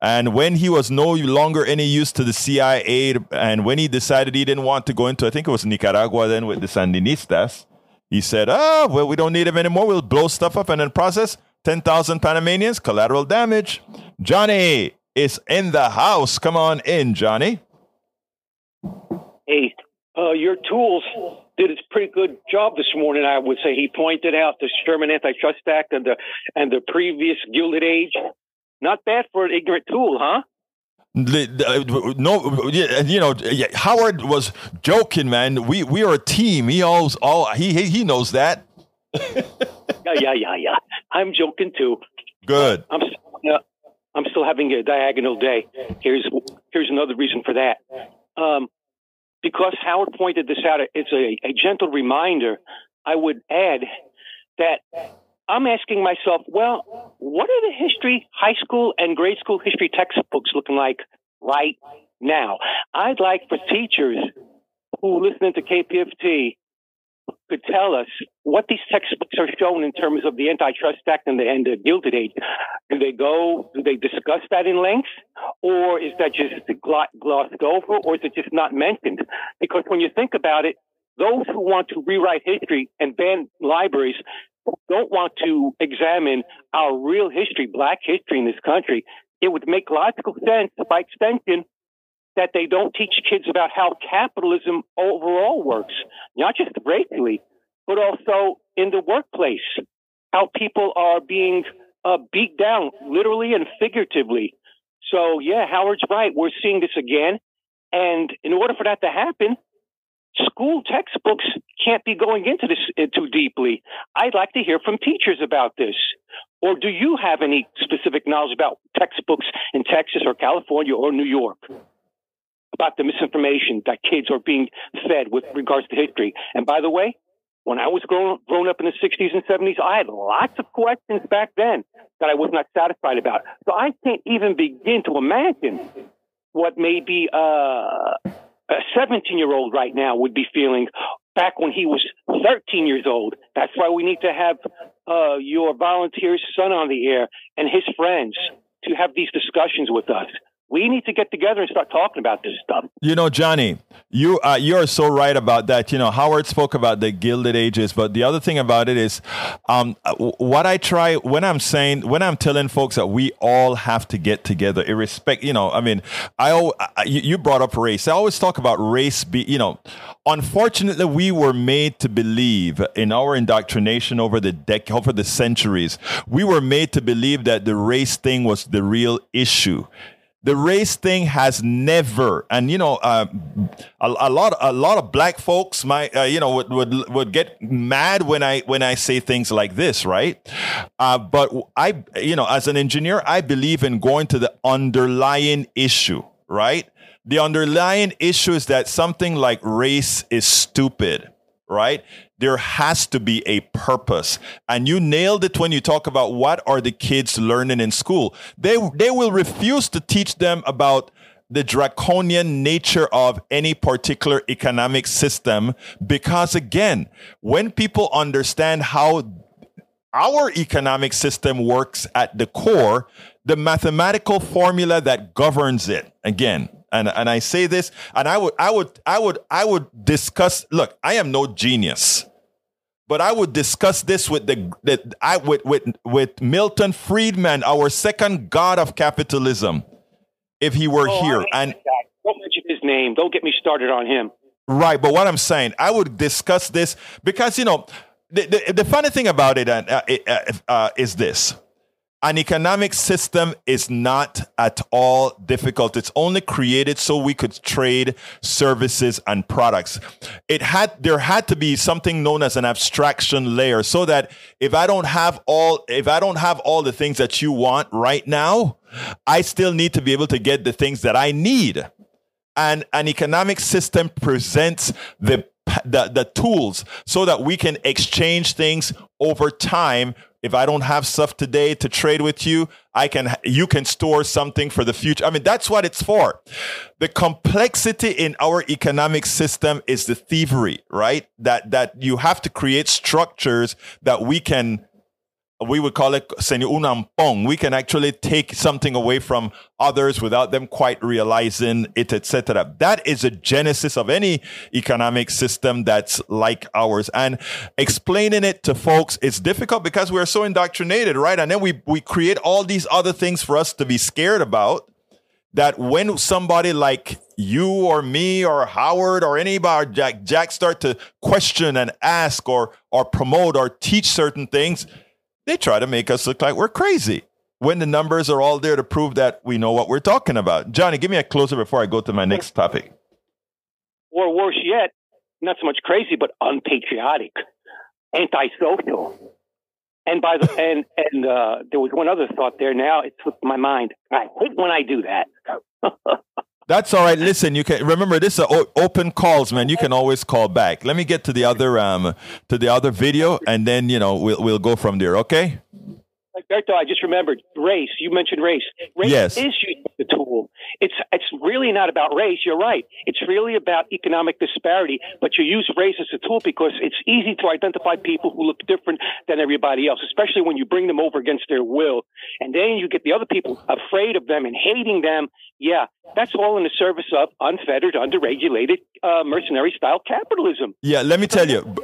And when he was no longer any use to the CIA, and when he decided he didn't want to go into, I think it was Nicaragua then with the Sandinistas, he said, oh, well, we don't need him anymore. We'll blow stuff up and then process 10,000 Panamanians, collateral damage. Johnny is in the house. Come on in, Johnny. Hey, uh, your tools did a pretty good job this morning. I would say he pointed out the Sherman Antitrust Act and the and the previous Gilded Age. Not bad for an ignorant tool, huh? No, you know, Howard was joking, man. We we are a team. He always all he he knows that. yeah, yeah, yeah, yeah. I'm joking too. Good. I'm uh, I'm still having a diagonal day. Here's here's another reason for that. Um, because Howard pointed this out, it's a, a gentle reminder. I would add that I'm asking myself, well, what are the history, high school and grade school history textbooks looking like right now? I'd like for teachers who listening to KPFT could tell us what these textbooks are showing in terms of the Antitrust Act and the, and the Gilded Age. Do they go, do they discuss that in length? Or is that just glossed over? Or is it just not mentioned? Because when you think about it, those who want to rewrite history and ban libraries don't want to examine our real history, black history in this country. It would make logical sense by extension that they don't teach kids about how capitalism overall works, not just racially, but also in the workplace, how people are being uh, beat down, literally and figuratively. So, yeah, Howard's right. We're seeing this again. And in order for that to happen, school textbooks can't be going into this uh, too deeply. I'd like to hear from teachers about this. Or do you have any specific knowledge about textbooks in Texas or California or New York? about the misinformation that kids are being fed with regards to history. And by the way, when I was grown, grown up in the 60s and 70s, I had lots of questions back then that I was not satisfied about. So I can't even begin to imagine what maybe uh, a 17 year old right now would be feeling back when he was 13 years old. That's why we need to have uh, your volunteer's son on the air and his friends to have these discussions with us we need to get together and start talking about this stuff. You know, Johnny, you uh, you are so right about that. You know, Howard spoke about the Gilded Ages, but the other thing about it is, um, what I try when I'm saying when I'm telling folks that we all have to get together, irrespective. You know, I mean, I, I you brought up race. I always talk about race. Be you know, unfortunately, we were made to believe in our indoctrination over the dec- over the centuries. We were made to believe that the race thing was the real issue the race thing has never and you know uh, a, a, lot a lot of black folks might uh, you know would, would would get mad when i when i say things like this right? Uh, but i you know as an engineer i believe in going to the underlying issue right? The underlying issue is that something like race is stupid right there has to be a purpose. And you nailed it when you talk about what are the kids learning in school. They, they will refuse to teach them about the draconian nature of any particular economic system because again, when people understand how our economic system works at the core, the mathematical formula that governs it, again, and and I say this, and I would I would I would I would discuss. Look, I am no genius, but I would discuss this with the, the I with with with Milton Friedman, our second god of capitalism, if he were oh, here. And don't mention his name. Don't get me started on him. Right, but what I'm saying, I would discuss this because you know the the, funny thing about it uh, uh, uh, is this an economic system is not at all difficult. It's only created so we could trade services and products. It had, there had to be something known as an abstraction layer so that if I don't have all, if I don't have all the things that you want right now, I still need to be able to get the things that I need. And an economic system presents the the, the tools so that we can exchange things over time if I don't have stuff today to trade with you, I can you can store something for the future. I mean, that's what it's for. The complexity in our economic system is the thievery, right? That that you have to create structures that we can we would call it unam We can actually take something away from others without them quite realizing it, etc. That is a genesis of any economic system that's like ours. And explaining it to folks is difficult because we're so indoctrinated, right? And then we, we create all these other things for us to be scared about that when somebody like you or me or Howard or anybody, or Jack, Jack start to question and ask or, or promote or teach certain things, they try to make us look like we're crazy when the numbers are all there to prove that we know what we're talking about. Johnny, give me a closer before I go to my next topic. Or worse yet, not so much crazy, but unpatriotic, antisocial. And by the and and uh, there was one other thought there. Now it slipped my mind. I hate when I do that. That's all right. Listen, you can remember this is open calls, man. You can always call back. Let me get to the other um to the other video, and then you know we'll we'll go from there. Okay. Berto, I just remembered race. You mentioned race. Race yes. is the tool. It's it's really not about race. You're right. It's really about economic disparity. But you use race as a tool because it's easy to identify people who look different than everybody else, especially when you bring them over against their will, and then you get the other people afraid of them and hating them. Yeah, that's all in the service of unfettered, underregulated, uh, mercenary style capitalism. Yeah, let me tell you.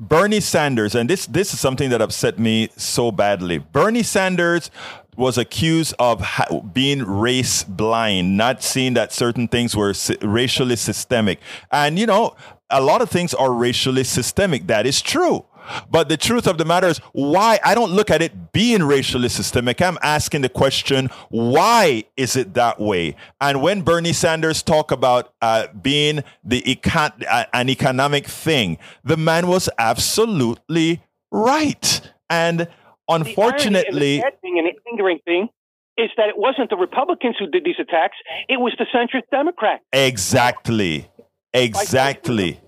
Bernie Sanders, and this this is something that upset me so badly. Bernie Sanders was accused of ha- being race blind, not seeing that certain things were si- racially systemic. And you know, a lot of things are racially systemic. That is true. But the truth of the matter is, why? I don't look at it being racially systemic. I'm asking the question, why is it that way? And when Bernie Sanders talked about uh, being the econ- uh, an economic thing, the man was absolutely right. And unfortunately, the thing and lingering thing is that it wasn't the Republicans who did these attacks; it was the centrist Democrats. Exactly. Exactly.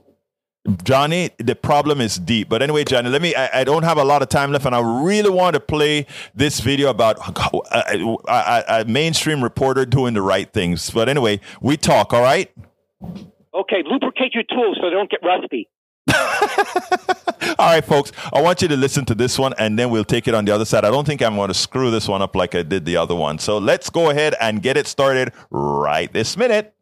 Johnny, the problem is deep. But anyway, Johnny, let me. I, I, don't have a lot of time left, and I really want to play this video about a, a, uh, a, mainstream reporter doing the right things. But anyway, we talk. All right. Okay, lubricate your tools so they don't get rusty. all right, folks. I want you to listen to this one, and then we'll take it on the other side. I don't think I'm going to screw this one up like I did the other one. So let's go ahead and get it started right this minute.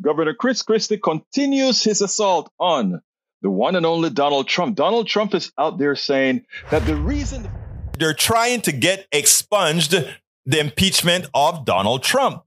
Governor Chris Christie continues his assault on the one and only Donald Trump. Donald Trump is out there saying that the reason they're trying to get expunged the impeachment of Donald Trump.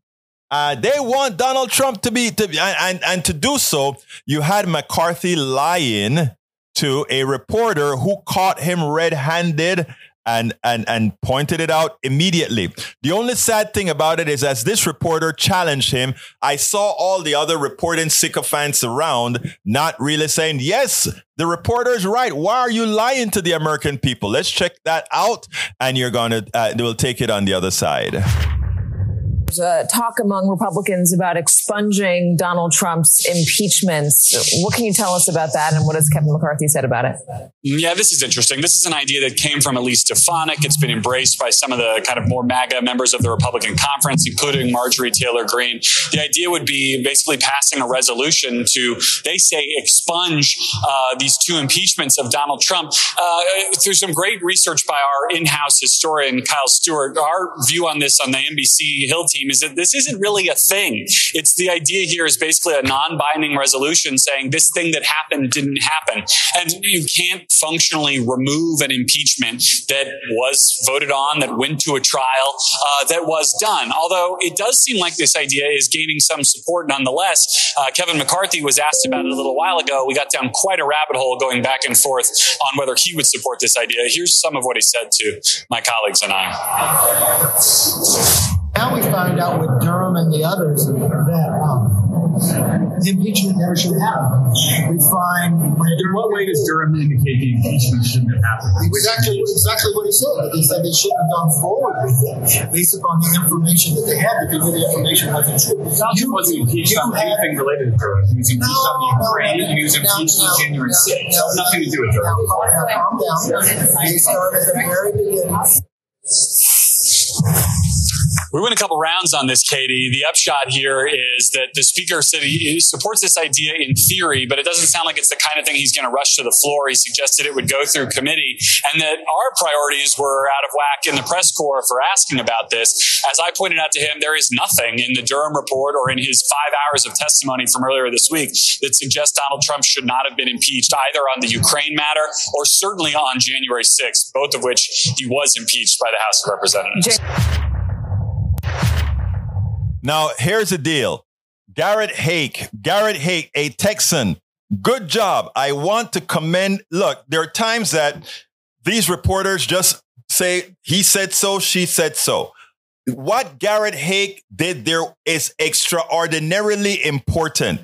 Uh, they want Donald Trump to be to and, and to do so. You had McCarthy lying to a reporter who caught him red-handed and and and pointed it out immediately. The only sad thing about it is as this reporter challenged him, I saw all the other reporting sycophants around not really saying, "Yes, the reporter is right. Why are you lying to the American people?" Let's check that out and you're going to uh, we'll take it on the other side uh, talk among Republicans about expunging Donald Trump's impeachments. What can you tell us about that, and what has Kevin McCarthy said about it? Yeah, this is interesting. This is an idea that came from Elise Stefanik. It's been embraced by some of the kind of more MAGA members of the Republican conference, including Marjorie Taylor Greene. The idea would be basically passing a resolution to, they say, expunge uh, these two impeachments of Donald Trump. Uh, through some great research by our in-house historian Kyle Stewart, our view on this on the NBC Hill team team is that this isn't really a thing. It's the idea here is basically a non-binding resolution saying this thing that happened didn't happen. And you can't functionally remove an impeachment that was voted on, that went to a trial, uh, that was done. Although it does seem like this idea is gaining some support nonetheless. Uh, Kevin McCarthy was asked about it a little while ago. We got down quite a rabbit hole going back and forth on whether he would support this idea. Here's some of what he said to my colleagues and I. Now we find out with Durham and the others that um, the impeachment never should happen. We find. In what way does Durham indicate the impeachment shouldn't have happened? Exactly, exactly what he said. He said they shouldn't have gone forward with it based upon the information that they had, because the information wasn't true. Johnson wasn't impeached on anything related to Durham. He was impeached no, on the Ukraine, no, no, and he was impeached on January 6th. So nothing to do with Durham. Now, calm down. They started at the very beginning. We went a couple rounds on this, Katie. The upshot here is that the speaker said he supports this idea in theory, but it doesn't sound like it's the kind of thing he's going to rush to the floor. He suggested it would go through committee and that our priorities were out of whack in the press corps for asking about this. As I pointed out to him, there is nothing in the Durham report or in his five hours of testimony from earlier this week that suggests Donald Trump should not have been impeached either on the Ukraine matter or certainly on January 6th, both of which he was impeached by the House of Representatives. Now, here's the deal. Garrett Haake, Garrett Haake, a Texan, good job. I want to commend. Look, there are times that these reporters just say, he said so, she said so. What Garrett Haake did there is extraordinarily important.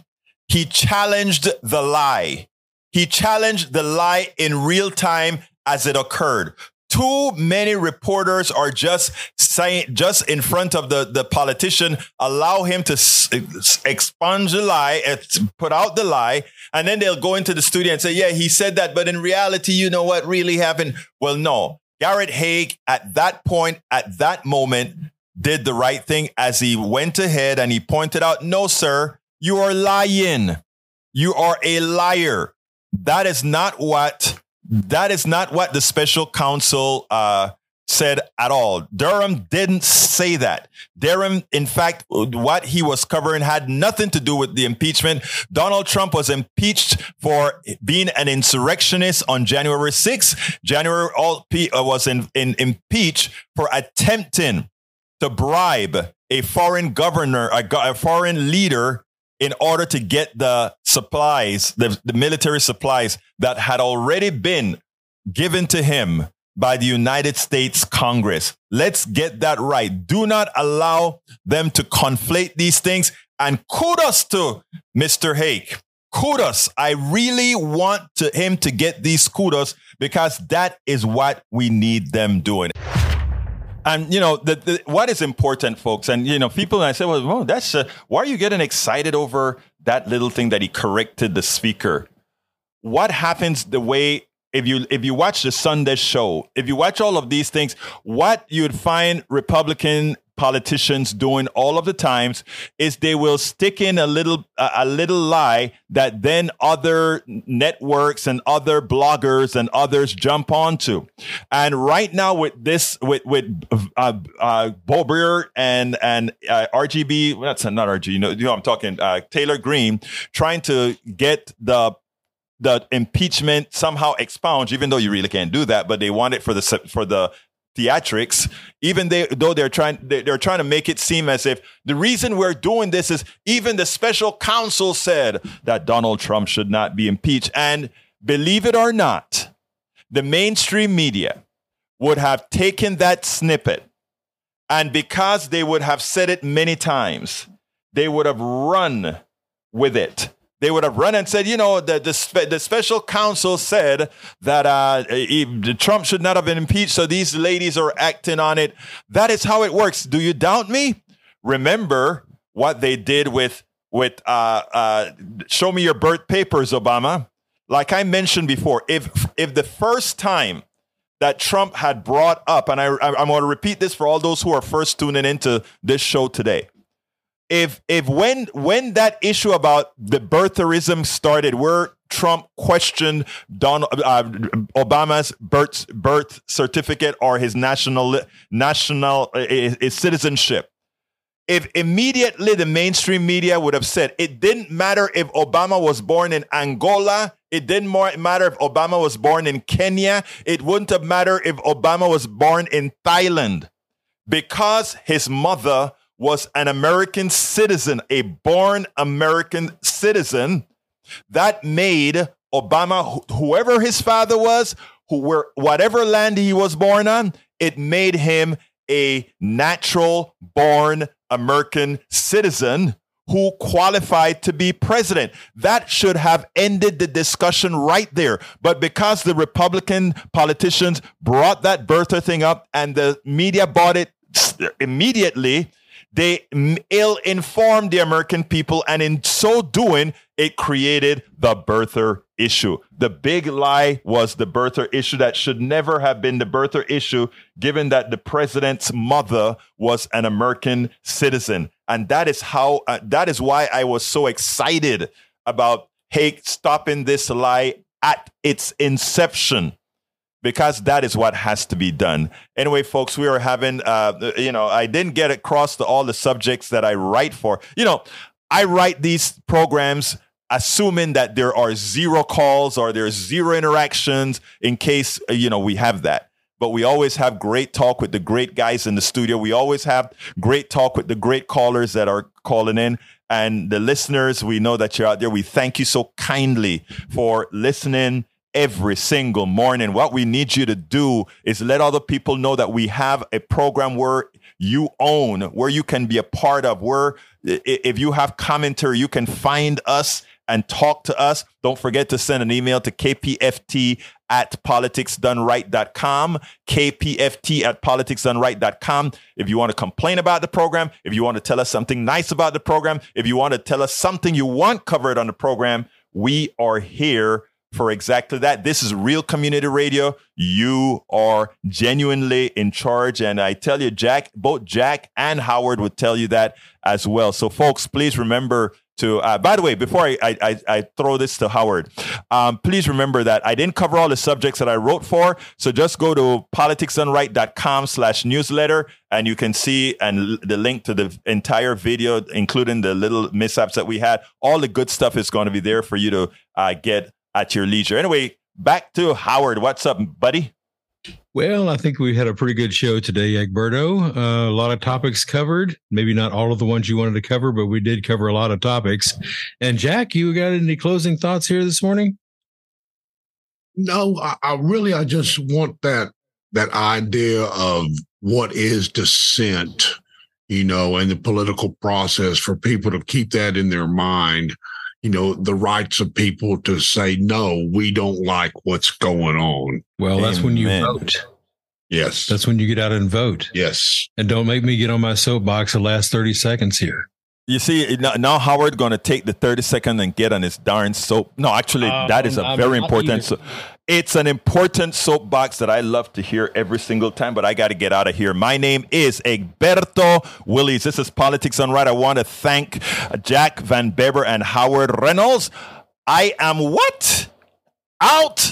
He challenged the lie. He challenged the lie in real time as it occurred. Too many reporters are just saying, just in front of the, the politician, allow him to expunge the lie, put out the lie, and then they'll go into the studio and say, yeah, he said that, but in reality, you know what really happened? Well, no. Garrett Haake, at that point, at that moment, did the right thing as he went ahead and he pointed out, no, sir, you are lying. You are a liar. That is not what that is not what the special counsel uh, said at all. Durham didn't say that. Durham, in fact, what he was covering had nothing to do with the impeachment. Donald Trump was impeached for being an insurrectionist on January 6th. January uh, was in, in impeached for attempting to bribe a foreign governor, a, a foreign leader in order to get the supplies, the, the military supplies that had already been given to him by the United States Congress. Let's get that right. Do not allow them to conflate these things. And kudos to Mr. Haake. Kudos. I really want to, him to get these kudos because that is what we need them doing. And you know the, the, what is important, folks, and you know people. And I said, "Well, well that's uh, why are you getting excited over that little thing that he corrected the speaker?" What happens the way if you if you watch the Sunday show, if you watch all of these things, what you'd find Republican politicians doing all of the times is they will stick in a little a little lie that then other networks and other bloggers and others jump onto. And right now with this with with uh, uh Boebert and and uh, RGB well, that's not RGB you know, you know I'm talking uh, Taylor Greene trying to get the the impeachment somehow expunged, even though you really can't do that, but they want it for the for the theatrics, even they, though they're trying they're trying to make it seem as if the reason we're doing this is even the special counsel said that Donald Trump should not be impeached. And believe it or not, the mainstream media would have taken that snippet, and because they would have said it many times, they would have run with it they would have run and said, you know, the, the, the special counsel said that uh, Trump should not have been impeached, so these ladies are acting on it. That is how it works. Do you doubt me? Remember what they did with with uh, uh, show me your birth papers, Obama. Like I mentioned before, if if the first time that Trump had brought up, and I, I'm going to repeat this for all those who are first tuning into this show today if if when when that issue about the birtherism started, where Trump questioned Donald uh, Obama's birth birth certificate or his national national uh, his citizenship, if immediately the mainstream media would have said it didn't matter if Obama was born in Angola, it didn't matter if Obama was born in Kenya, it wouldn't have mattered if Obama was born in Thailand, because his mother was an American citizen, a born American citizen, that made Obama, whoever his father was, who were whatever land he was born on, it made him a natural born American citizen who qualified to be president. That should have ended the discussion right there. But because the Republican politicians brought that birther thing up and the media bought it immediately, they ill informed the American people, and in so doing, it created the birther issue. The big lie was the birther issue that should never have been the birther issue, given that the president's mother was an American citizen. And that is how, uh, that is why I was so excited about, hey, stopping this lie at its inception because that is what has to be done. Anyway, folks, we are having, uh, you know, I didn't get across to all the subjects that I write for. You know, I write these programs assuming that there are zero calls or there's zero interactions in case, uh, you know, we have that. But we always have great talk with the great guys in the studio. We always have great talk with the great callers that are calling in. And the listeners, we know that you're out there. We thank you so kindly for listening every single morning. What we need you to do is let other people know that we have a program where you own, where you can be a part of, where if you have commentary, you can find us and talk to us. Don't forget to send an email to kpft at politicsdoneright.com, kpft at politicsdoneright.com. If you want to complain about the program, if you want to tell us something nice about the program, if you want to tell us something you want covered on the program, we are here for exactly that. This is real community radio. You are genuinely in charge. And I tell you, Jack, both Jack and Howard would tell you that as well. So, folks, please remember to, uh, by the way, before I, I, I throw this to Howard, um, please remember that I didn't cover all the subjects that I wrote for. So just go to politicsdoneright.com slash newsletter and you can see and the link to the entire video, including the little mishaps that we had. All the good stuff is going to be there for you to uh, get at your leisure. Anyway, back to Howard. What's up, buddy? Well, I think we had a pretty good show today, Egberto. Uh, a lot of topics covered. Maybe not all of the ones you wanted to cover, but we did cover a lot of topics. And Jack, you got any closing thoughts here this morning? No, I, I really, I just want that that idea of what is dissent, you know, and the political process for people to keep that in their mind you know, the rights of people to say, no, we don't like what's going on. Well, that's Amen. when you vote. Yes. That's when you get out and vote. Yes. And don't make me get on my soapbox the last 30 seconds here. You see, now Howard going to take the 30 second and get on his darn soap. No, actually, um, that is a I'm very important. So, it's an important soapbox that I love to hear every single time, but I got to get out of here. My name is Egberto Willies. This is Politics Done Right. I want to thank Jack Van Beber and Howard Reynolds. I am what? Out